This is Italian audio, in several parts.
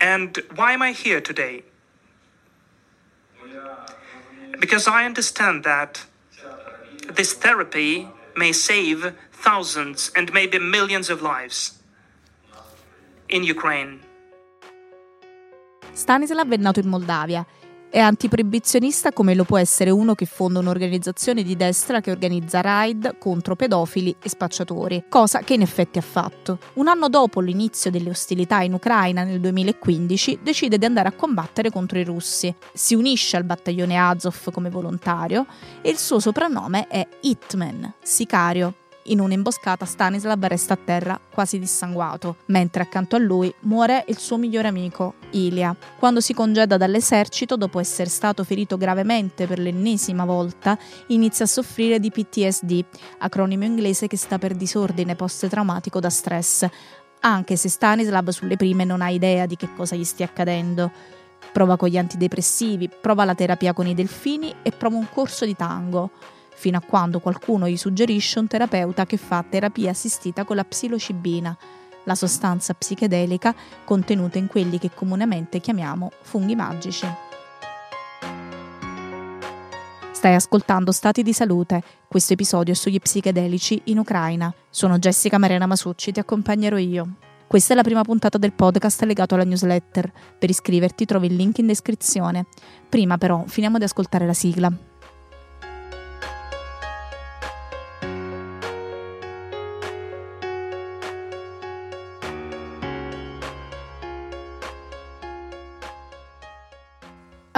And why am I here today? Because I understand that this therapy may save thousands and maybe millions of lives in Ukraine. Stanislav è nato in Moldavia È antiproibizionista come lo può essere uno che fonda un'organizzazione di destra che organizza raid contro pedofili e spacciatori, cosa che in effetti ha fatto. Un anno dopo l'inizio delle ostilità in Ucraina nel 2015 decide di andare a combattere contro i russi. Si unisce al battaglione Azov come volontario e il suo soprannome è Hitman, sicario, in un'imboscata Stanislav resta a terra quasi dissanguato, mentre accanto a lui muore il suo migliore amico, Ilia. Quando si congeda dall'esercito, dopo essere stato ferito gravemente per l'ennesima volta, inizia a soffrire di PTSD, acronimo inglese che sta per disordine post-traumatico da stress, anche se Stanislav sulle prime non ha idea di che cosa gli stia accadendo. Prova con gli antidepressivi, prova la terapia con i delfini e prova un corso di tango fino a quando qualcuno gli suggerisce un terapeuta che fa terapia assistita con la psilocibina, la sostanza psichedelica contenuta in quelli che comunemente chiamiamo funghi magici. Stai ascoltando Stati di Salute, questo episodio è sugli psichedelici in Ucraina. Sono Jessica Marena Masucci, ti accompagnerò io. Questa è la prima puntata del podcast legato alla newsletter. Per iscriverti trovi il link in descrizione. Prima però finiamo di ascoltare la sigla.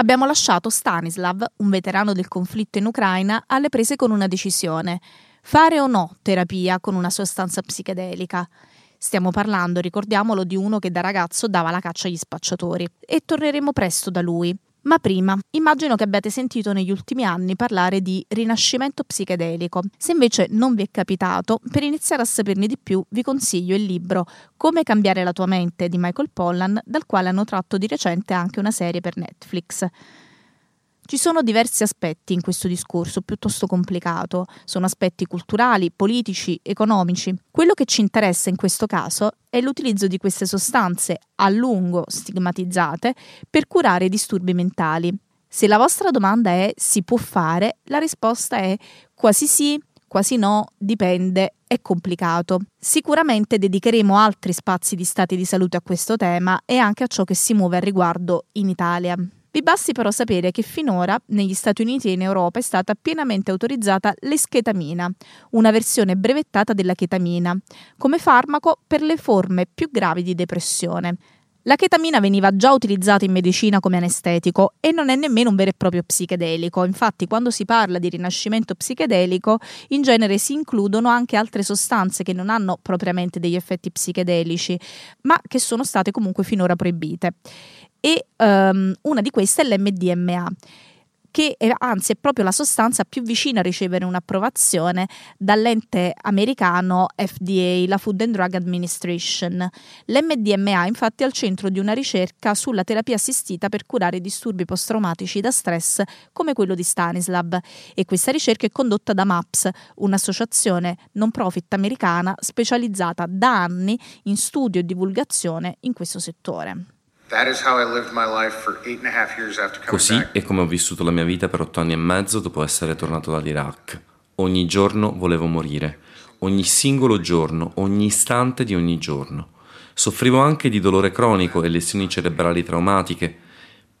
Abbiamo lasciato Stanislav, un veterano del conflitto in Ucraina, alle prese con una decisione. Fare o no terapia con una sostanza psichedelica? Stiamo parlando, ricordiamolo, di uno che da ragazzo dava la caccia agli spacciatori. E torneremo presto da lui. Ma prima, immagino che abbiate sentito negli ultimi anni parlare di rinascimento psichedelico. Se invece non vi è capitato, per iniziare a saperne di più vi consiglio il libro Come cambiare la tua mente di Michael Pollan, dal quale hanno tratto di recente anche una serie per Netflix. Ci sono diversi aspetti in questo discorso piuttosto complicato, sono aspetti culturali, politici, economici. Quello che ci interessa in questo caso è l'utilizzo di queste sostanze a lungo stigmatizzate per curare i disturbi mentali. Se la vostra domanda è si può fare, la risposta è quasi sì, quasi no, dipende, è complicato. Sicuramente dedicheremo altri spazi di stati di salute a questo tema e anche a ciò che si muove al riguardo in Italia. Vi basti però sapere che finora negli Stati Uniti e in Europa è stata pienamente autorizzata l'eschetamina, una versione brevettata della chetamina, come farmaco per le forme più gravi di depressione. La chetamina veniva già utilizzata in medicina come anestetico e non è nemmeno un vero e proprio psichedelico. Infatti, quando si parla di rinascimento psichedelico, in genere si includono anche altre sostanze che non hanno propriamente degli effetti psichedelici, ma che sono state comunque finora proibite e um, una di queste è l'MDMA che è, anzi è proprio la sostanza più vicina a ricevere un'approvazione dall'ente americano FDA, la Food and Drug Administration. L'MDMA infatti è al centro di una ricerca sulla terapia assistita per curare disturbi post-traumatici da stress come quello di Stanislav e questa ricerca è condotta da MAPS, un'associazione non profit americana specializzata da anni in studio e divulgazione in questo settore. Così è come ho vissuto la mia vita per otto anni e mezzo dopo essere tornato dall'Iraq. Ogni giorno volevo morire, ogni singolo giorno, ogni istante di ogni giorno. Soffrivo anche di dolore cronico e lesioni cerebrali traumatiche.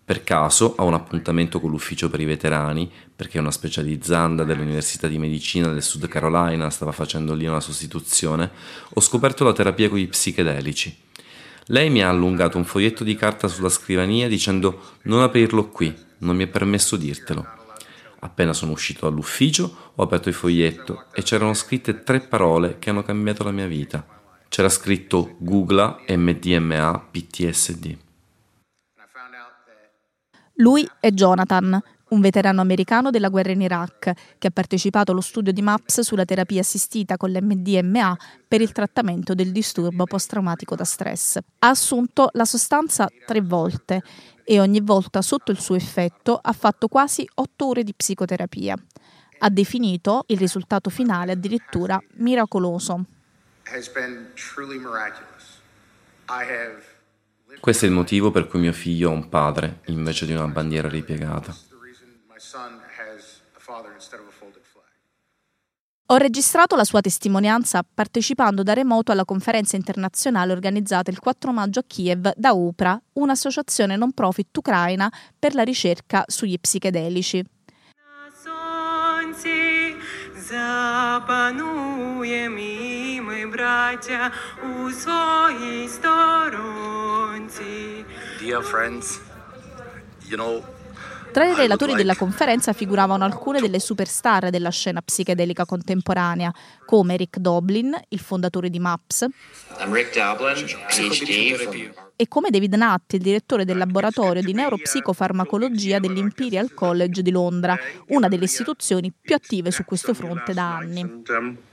Per caso, a un appuntamento con l'ufficio per i veterani, perché una specializzanda dell'Università di Medicina del Sud Carolina stava facendo lì una sostituzione, ho scoperto la terapia con gli psichedelici. Lei mi ha allungato un foglietto di carta sulla scrivania dicendo non aprirlo qui, non mi è permesso dirtelo. Appena sono uscito dall'ufficio ho aperto il foglietto e c'erano scritte tre parole che hanno cambiato la mia vita. C'era scritto Googla MDMA PTSD. Lui è Jonathan, un veterano americano della guerra in Iraq, che ha partecipato allo studio di MAPS sulla terapia assistita con l'MDMA per il trattamento del disturbo post-traumatico da stress. Ha assunto la sostanza tre volte e ogni volta sotto il suo effetto ha fatto quasi otto ore di psicoterapia. Ha definito il risultato finale addirittura miracoloso. Questo è il motivo per cui mio figlio ha un padre invece di una bandiera ripiegata. Ho registrato la sua testimonianza partecipando da remoto alla conferenza internazionale organizzata il 4 maggio a Kiev da UPRA, un'associazione non profit ucraina per la ricerca sugli psichedelici. Dear friends, you know, tra i relatori della conferenza figuravano alcune delle superstar della scena psichedelica contemporanea, come Rick Doblin, il fondatore di MAPS, Doblin, PhD, e come David Nutt, il direttore del laboratorio di neuropsicofarmacologia dell'Imperial College di Londra, una delle istituzioni più attive su questo fronte da anni.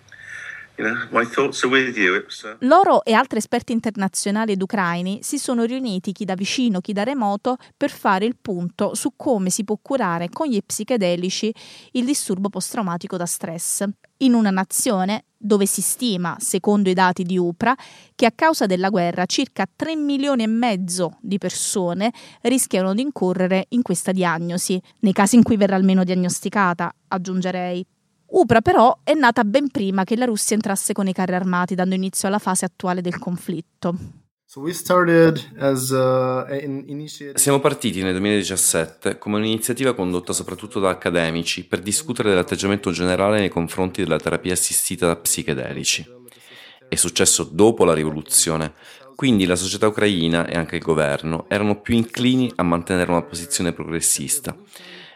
Loro e altri esperti internazionali ed ucraini si sono riuniti chi da vicino, chi da remoto per fare il punto su come si può curare con gli psichedelici il disturbo post-traumatico da stress. In una nazione dove si stima, secondo i dati di UPRA, che a causa della guerra circa 3 milioni e mezzo di persone rischiano di incorrere in questa diagnosi, nei casi in cui verrà almeno diagnosticata, aggiungerei. Upra però è nata ben prima che la Russia entrasse con i carri armati, dando inizio alla fase attuale del conflitto. Uh, Siamo partiti nel 2017 come un'iniziativa condotta soprattutto da accademici per discutere dell'atteggiamento generale nei confronti della terapia assistita da psichedelici. È successo dopo la rivoluzione, quindi la società ucraina e anche il governo erano più inclini a mantenere una posizione progressista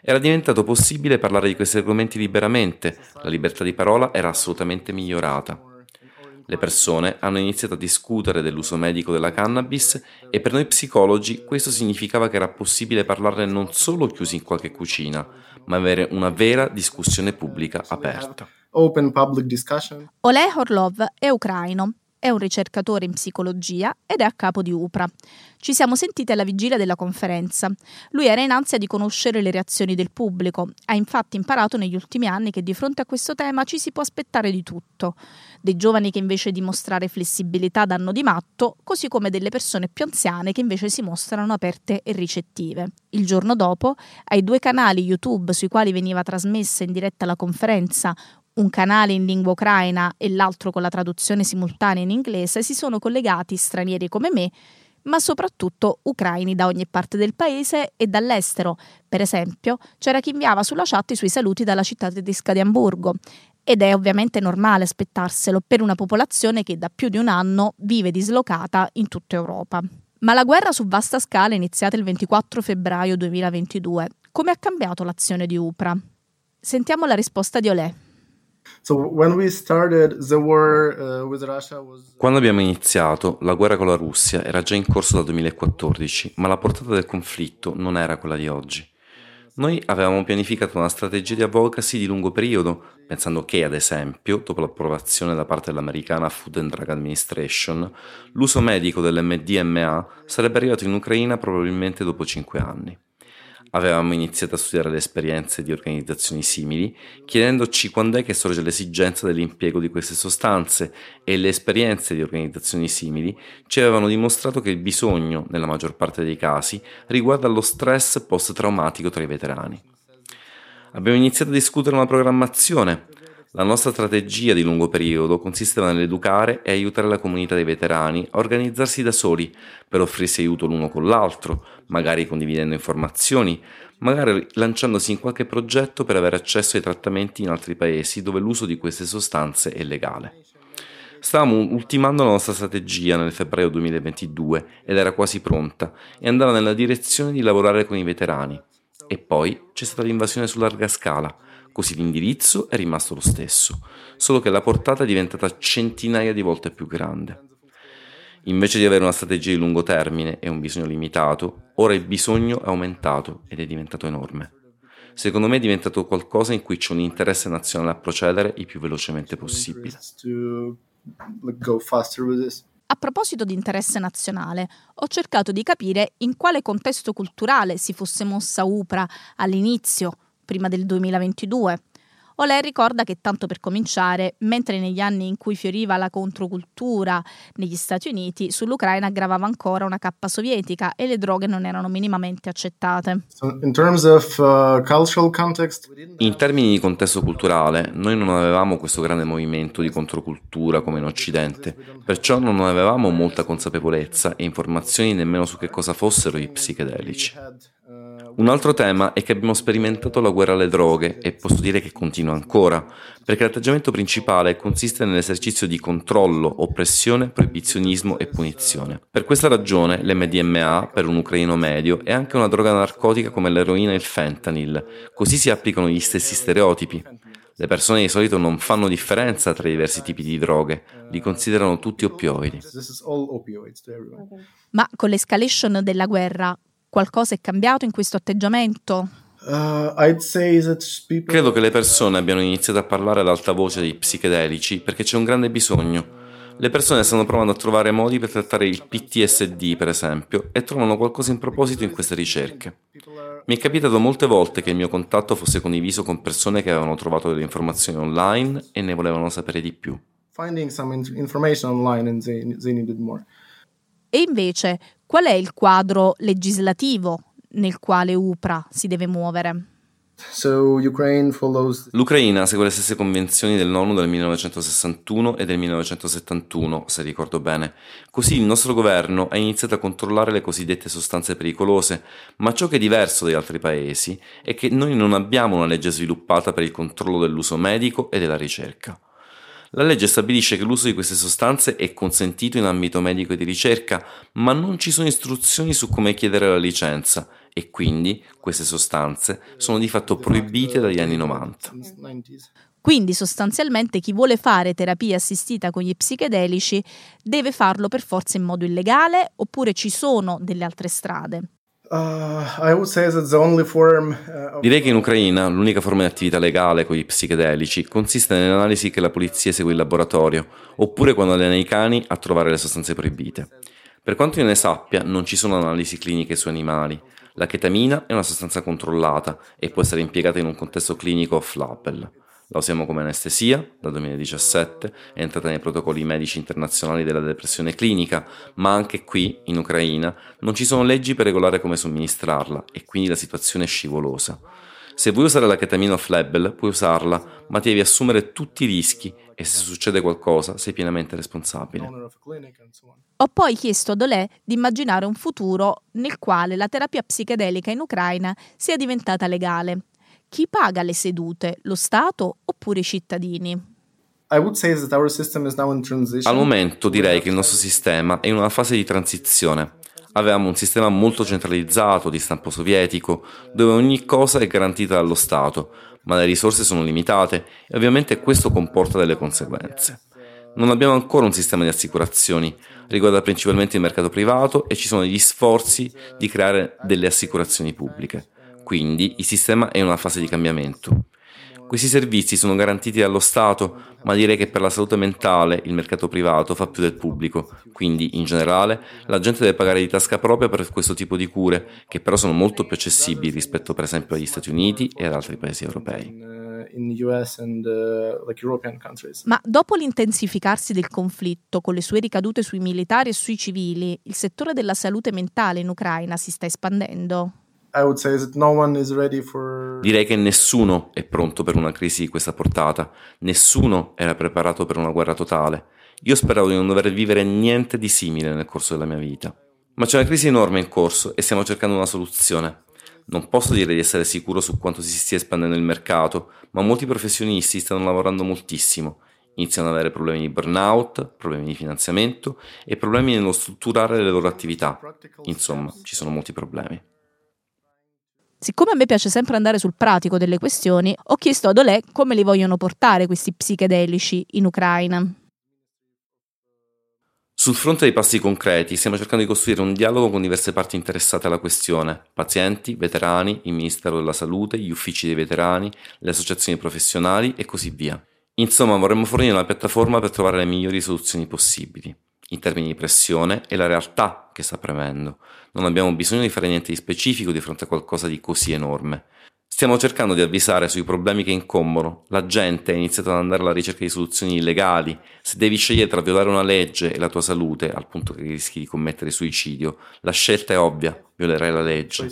era diventato possibile parlare di questi argomenti liberamente, la libertà di parola era assolutamente migliorata. Le persone hanno iniziato a discutere dell'uso medico della cannabis e per noi psicologi questo significava che era possibile parlarne non solo chiusi in qualche cucina, ma avere una vera discussione pubblica aperta. Oleg Orlov è ucraino è un ricercatore in psicologia ed è a capo di UPRA. Ci siamo sentiti alla vigilia della conferenza. Lui era in ansia di conoscere le reazioni del pubblico. Ha infatti imparato negli ultimi anni che di fronte a questo tema ci si può aspettare di tutto. Dei giovani che invece di mostrare flessibilità danno di matto, così come delle persone più anziane che invece si mostrano aperte e ricettive. Il giorno dopo, ai due canali YouTube sui quali veniva trasmessa in diretta la conferenza, un canale in lingua ucraina e l'altro con la traduzione simultanea in inglese, si sono collegati stranieri come me, ma soprattutto ucraini da ogni parte del paese e dall'estero. Per esempio, c'era chi inviava sulla chat i suoi saluti dalla città tedesca di Amburgo. Ed è ovviamente normale aspettarselo per una popolazione che da più di un anno vive dislocata in tutta Europa. Ma la guerra su vasta scala è iniziata il 24 febbraio 2022. Come ha cambiato l'azione di UPRA? Sentiamo la risposta di Olè. Quando abbiamo iniziato, la guerra con la Russia era già in corso dal 2014, ma la portata del conflitto non era quella di oggi. Noi avevamo pianificato una strategia di advocacy di lungo periodo, pensando che, ad esempio, dopo l'approvazione da parte dell'americana Food and Drug Administration, l'uso medico dell'MDMA sarebbe arrivato in Ucraina probabilmente dopo cinque anni. Avevamo iniziato a studiare le esperienze di organizzazioni simili, chiedendoci quando è che sorge l'esigenza dell'impiego di queste sostanze e le esperienze di organizzazioni simili ci avevano dimostrato che il bisogno, nella maggior parte dei casi, riguarda lo stress post-traumatico tra i veterani. Abbiamo iniziato a discutere una programmazione, la nostra strategia di lungo periodo consisteva nell'educare e aiutare la comunità dei veterani a organizzarsi da soli per offrirsi aiuto l'uno con l'altro, magari condividendo informazioni, magari lanciandosi in qualche progetto per avere accesso ai trattamenti in altri paesi dove l'uso di queste sostanze è legale. Stavamo ultimando la nostra strategia nel febbraio 2022 ed era quasi pronta e andava nella direzione di lavorare con i veterani. E poi c'è stata l'invasione su larga scala così l'indirizzo è rimasto lo stesso, solo che la portata è diventata centinaia di volte più grande. Invece di avere una strategia di lungo termine e un bisogno limitato, ora il bisogno è aumentato ed è diventato enorme. Secondo me è diventato qualcosa in cui c'è un interesse nazionale a procedere il più velocemente possibile. A proposito di interesse nazionale, ho cercato di capire in quale contesto culturale si fosse mossa UPRA all'inizio prima del 2022. Olè ricorda che tanto per cominciare, mentre negli anni in cui fioriva la controcultura negli Stati Uniti, sull'Ucraina gravava ancora una cappa sovietica e le droghe non erano minimamente accettate. Uh, In termini di contesto culturale, noi non avevamo questo grande movimento di controcultura come in Occidente, perciò non avevamo molta consapevolezza e informazioni nemmeno su che cosa fossero i psichedelici. Un altro tema è che abbiamo sperimentato la guerra alle droghe e posso dire che continua ancora, perché l'atteggiamento principale consiste nell'esercizio di controllo, oppressione, proibizionismo e punizione. Per questa ragione l'MDMA, per un ucraino medio, è anche una droga narcotica come l'eroina e il fentanyl, così si applicano gli stessi stereotipi. Le persone di solito non fanno differenza tra i diversi tipi di droghe, li considerano tutti everyone. Ma con l'escalation della guerra qualcosa è cambiato in questo atteggiamento? Uh, I'd say that people. Credo che le persone abbiano iniziato a parlare ad alta voce di psichedelici perché c'è un grande bisogno. Le persone stanno provando a trovare modi per trattare il PTSD, per esempio, e trovano qualcosa in proposito in queste ricerche. Mi è capitato molte volte che il mio contatto fosse condiviso con persone che avevano trovato delle informazioni online e ne volevano sapere di più. finding some in- information online and they, they needed more. E invece, qual è il quadro legislativo nel quale UPRA si deve muovere? L'Ucraina segue le stesse convenzioni dell'ONU del 1961 e del 1971, se ricordo bene. Così il nostro governo ha iniziato a controllare le cosiddette sostanze pericolose, ma ciò che è diverso dagli altri paesi è che noi non abbiamo una legge sviluppata per il controllo dell'uso medico e della ricerca. La legge stabilisce che l'uso di queste sostanze è consentito in ambito medico e di ricerca, ma non ci sono istruzioni su come chiedere la licenza e quindi queste sostanze sono di fatto proibite dagli anni 90. 90s. Quindi sostanzialmente chi vuole fare terapia assistita con gli psichedelici deve farlo per forza in modo illegale oppure ci sono delle altre strade? Direi che in Ucraina l'unica forma di attività legale con gli psichedelici consiste nell'analisi che la polizia esegue in laboratorio, oppure quando allena i cani a trovare le sostanze proibite. Per quanto io ne sappia, non ci sono analisi cliniche su animali. La chetamina è una sostanza controllata e può essere impiegata in un contesto clinico off-label. La usiamo come anestesia dal 2017, è entrata nei protocolli medici internazionali della depressione clinica, ma anche qui, in Ucraina, non ci sono leggi per regolare come somministrarla e quindi la situazione è scivolosa. Se vuoi usare la ketamina off-label, puoi usarla, ma devi assumere tutti i rischi e se succede qualcosa sei pienamente responsabile. a. Ho poi chiesto ad Olè di immaginare un futuro nel quale la terapia psichedelica in Ucraina sia diventata legale. Chi paga le sedute? Lo Stato oppure i cittadini? Al momento direi che il nostro sistema è in una fase di transizione. Avevamo un sistema molto centralizzato di stampo sovietico, dove ogni cosa è garantita dallo Stato, ma le risorse sono limitate e ovviamente questo comporta delle conseguenze. Non abbiamo ancora un sistema di assicurazioni, riguarda principalmente il mercato privato e ci sono degli sforzi di creare delle assicurazioni pubbliche. Quindi il sistema è in una fase di cambiamento. Questi servizi sono garantiti dallo Stato, ma direi che per la salute mentale il mercato privato fa più del pubblico, quindi in generale la gente deve pagare di tasca propria per questo tipo di cure, che però sono molto più accessibili rispetto per esempio agli Stati Uniti e ad altri paesi europei. and uh, like European countries. Ma dopo l'intensificarsi del conflitto, con le sue ricadute sui militari e sui civili, il settore della salute mentale in Ucraina si sta espandendo? No Direi che nessuno è pronto per una crisi di questa portata, nessuno era preparato per una guerra totale. Io speravo di non dover vivere niente di simile nel corso della mia vita. Ma c'è una crisi enorme in corso e stiamo cercando una soluzione. Non posso dire di essere sicuro su quanto si stia espandendo il mercato, ma molti professionisti stanno lavorando moltissimo. Iniziano ad avere problemi di burnout, problemi di finanziamento e problemi nello strutturare le loro attività. Insomma, ci sono molti problemi. Siccome a me piace sempre andare sul pratico delle questioni, ho chiesto ad Olè come li vogliono portare questi psichedelici in Ucraina. Sul fronte dei passi concreti stiamo cercando di costruire un dialogo con diverse parti interessate alla questione, pazienti, veterani, il Ministero della Salute, gli uffici dei veterani, le associazioni professionali e così via. Insomma, vorremmo fornire una piattaforma per trovare le migliori soluzioni possibili. In termini di pressione è la realtà che sta premendo. Non abbiamo bisogno di fare niente di specifico di fronte a qualcosa di così enorme. Stiamo cercando di avvisare sui problemi che incombono. La gente ha iniziato ad andare alla ricerca di soluzioni illegali. Se devi scegliere tra violare una legge e la tua salute, al punto che rischi di commettere suicidio, la scelta è ovvia. Violerai la legge.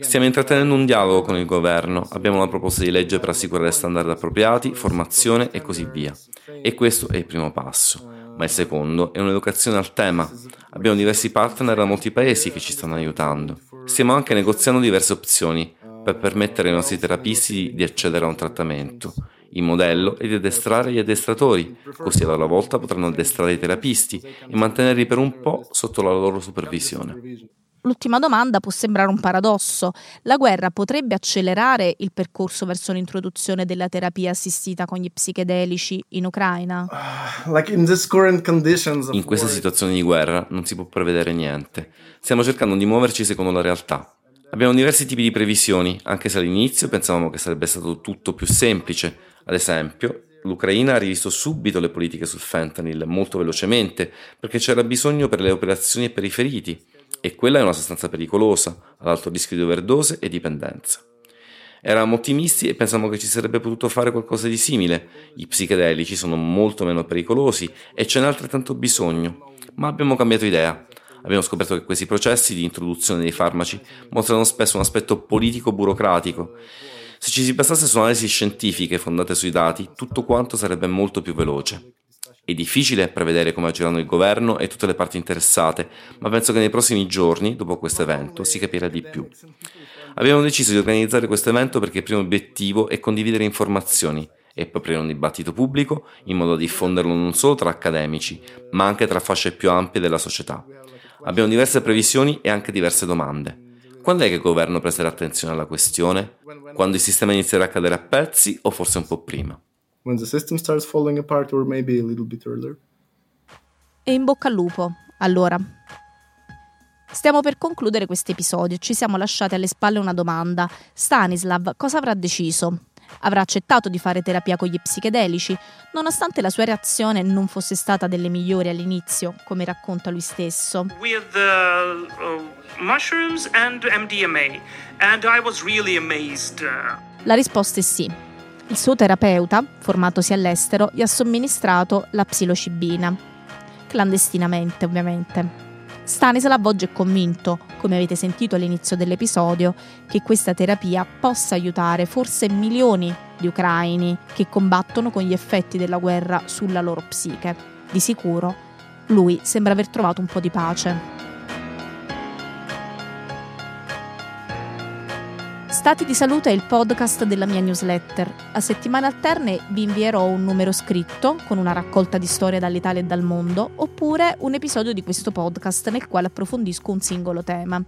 Stiamo intrattenendo un dialogo con il governo. Abbiamo una proposta di legge per assicurare standard appropriati, formazione e così via. E questo è il primo passo ma il secondo è un'educazione al tema. Abbiamo diversi partner da molti paesi che ci stanno aiutando. Stiamo anche negoziando diverse opzioni per permettere ai nostri terapisti di accedere a un trattamento. Il modello è di addestrare gli addestratori, così a loro volta potranno addestrare i terapisti e mantenerli per un po' sotto la loro supervisione. L'ultima domanda può sembrare un paradosso. La guerra potrebbe accelerare il percorso verso l'introduzione della terapia assistita con gli psichedelici in Ucraina? In questa situazione di guerra non si può prevedere niente. Stiamo cercando di muoverci secondo la realtà. Abbiamo diversi tipi di previsioni, anche se all'inizio pensavamo che sarebbe stato tutto più semplice. Ad esempio, l'Ucraina ha rivisto subito le politiche sul fentanyl molto velocemente perché c'era bisogno per le operazioni e per i feriti e quella è una sostanza pericolosa, ad alto rischio di overdose e dipendenza. Eravamo ottimisti e pensavamo che ci sarebbe potuto fare qualcosa di simile. I psichedelici sono molto meno pericolosi e ce n'è altrettanto bisogno, ma abbiamo cambiato idea. Abbiamo scoperto che questi processi di introduzione dei farmaci mostrano spesso un aspetto politico-burocratico. Se ci si basasse su analisi scientifiche fondate sui dati, tutto quanto sarebbe molto più veloce. È difficile prevedere come agiranno il governo e tutte le parti interessate, ma penso che nei prossimi giorni, dopo questo evento, si capirà di più. Abbiamo deciso di organizzare questo evento perché il primo obiettivo è condividere informazioni e poi aprire un dibattito pubblico in modo da diffonderlo non solo tra accademici, ma anche tra fasce più ampie della società. Abbiamo diverse previsioni e anche diverse domande. Quando è che il governo presterà attenzione alla questione? Quando il sistema inizierà a cadere a pezzi o forse un po' prima? When the system starts falling apart or maybe a little bit earlier. E in bocca al lupo, allora. Stiamo per concludere questo episodio e ci siamo lasciati alle spalle una domanda. Stanislav cosa avrà deciso? Avrà accettato di fare terapia con gli psichedelici, nonostante la sua reazione non fosse stata delle migliori all'inizio, come racconta lui stesso. With uh, uh, mushrooms and MDMA, and I was really amazed. La risposta è sì. Il suo terapeuta, formatosi all'estero, gli ha somministrato la psilocibina, clandestinamente ovviamente. Stanislav oggi è convinto, come avete sentito all'inizio dell'episodio, che questa terapia possa aiutare forse milioni di ucraini che combattono con gli effetti della guerra sulla loro psiche. Di sicuro, lui sembra aver trovato un po' di pace. Stati di Salute è il podcast della mia newsletter. A settimane alterne vi invierò un numero scritto con una raccolta di storie dall'Italia e dal mondo, oppure un episodio di questo podcast nel quale approfondisco un singolo tema.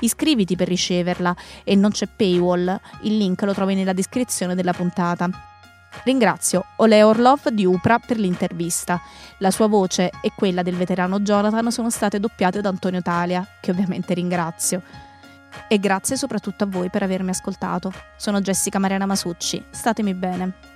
Iscriviti per riceverla e non c'è paywall, il link lo trovi nella descrizione della puntata. Ringrazio Ole Orlov di Upra per l'intervista. La sua voce e quella del veterano Jonathan sono state doppiate da Antonio Talia, che ovviamente ringrazio. E grazie soprattutto a voi per avermi ascoltato. Sono Jessica Mariana Masucci, statemi bene.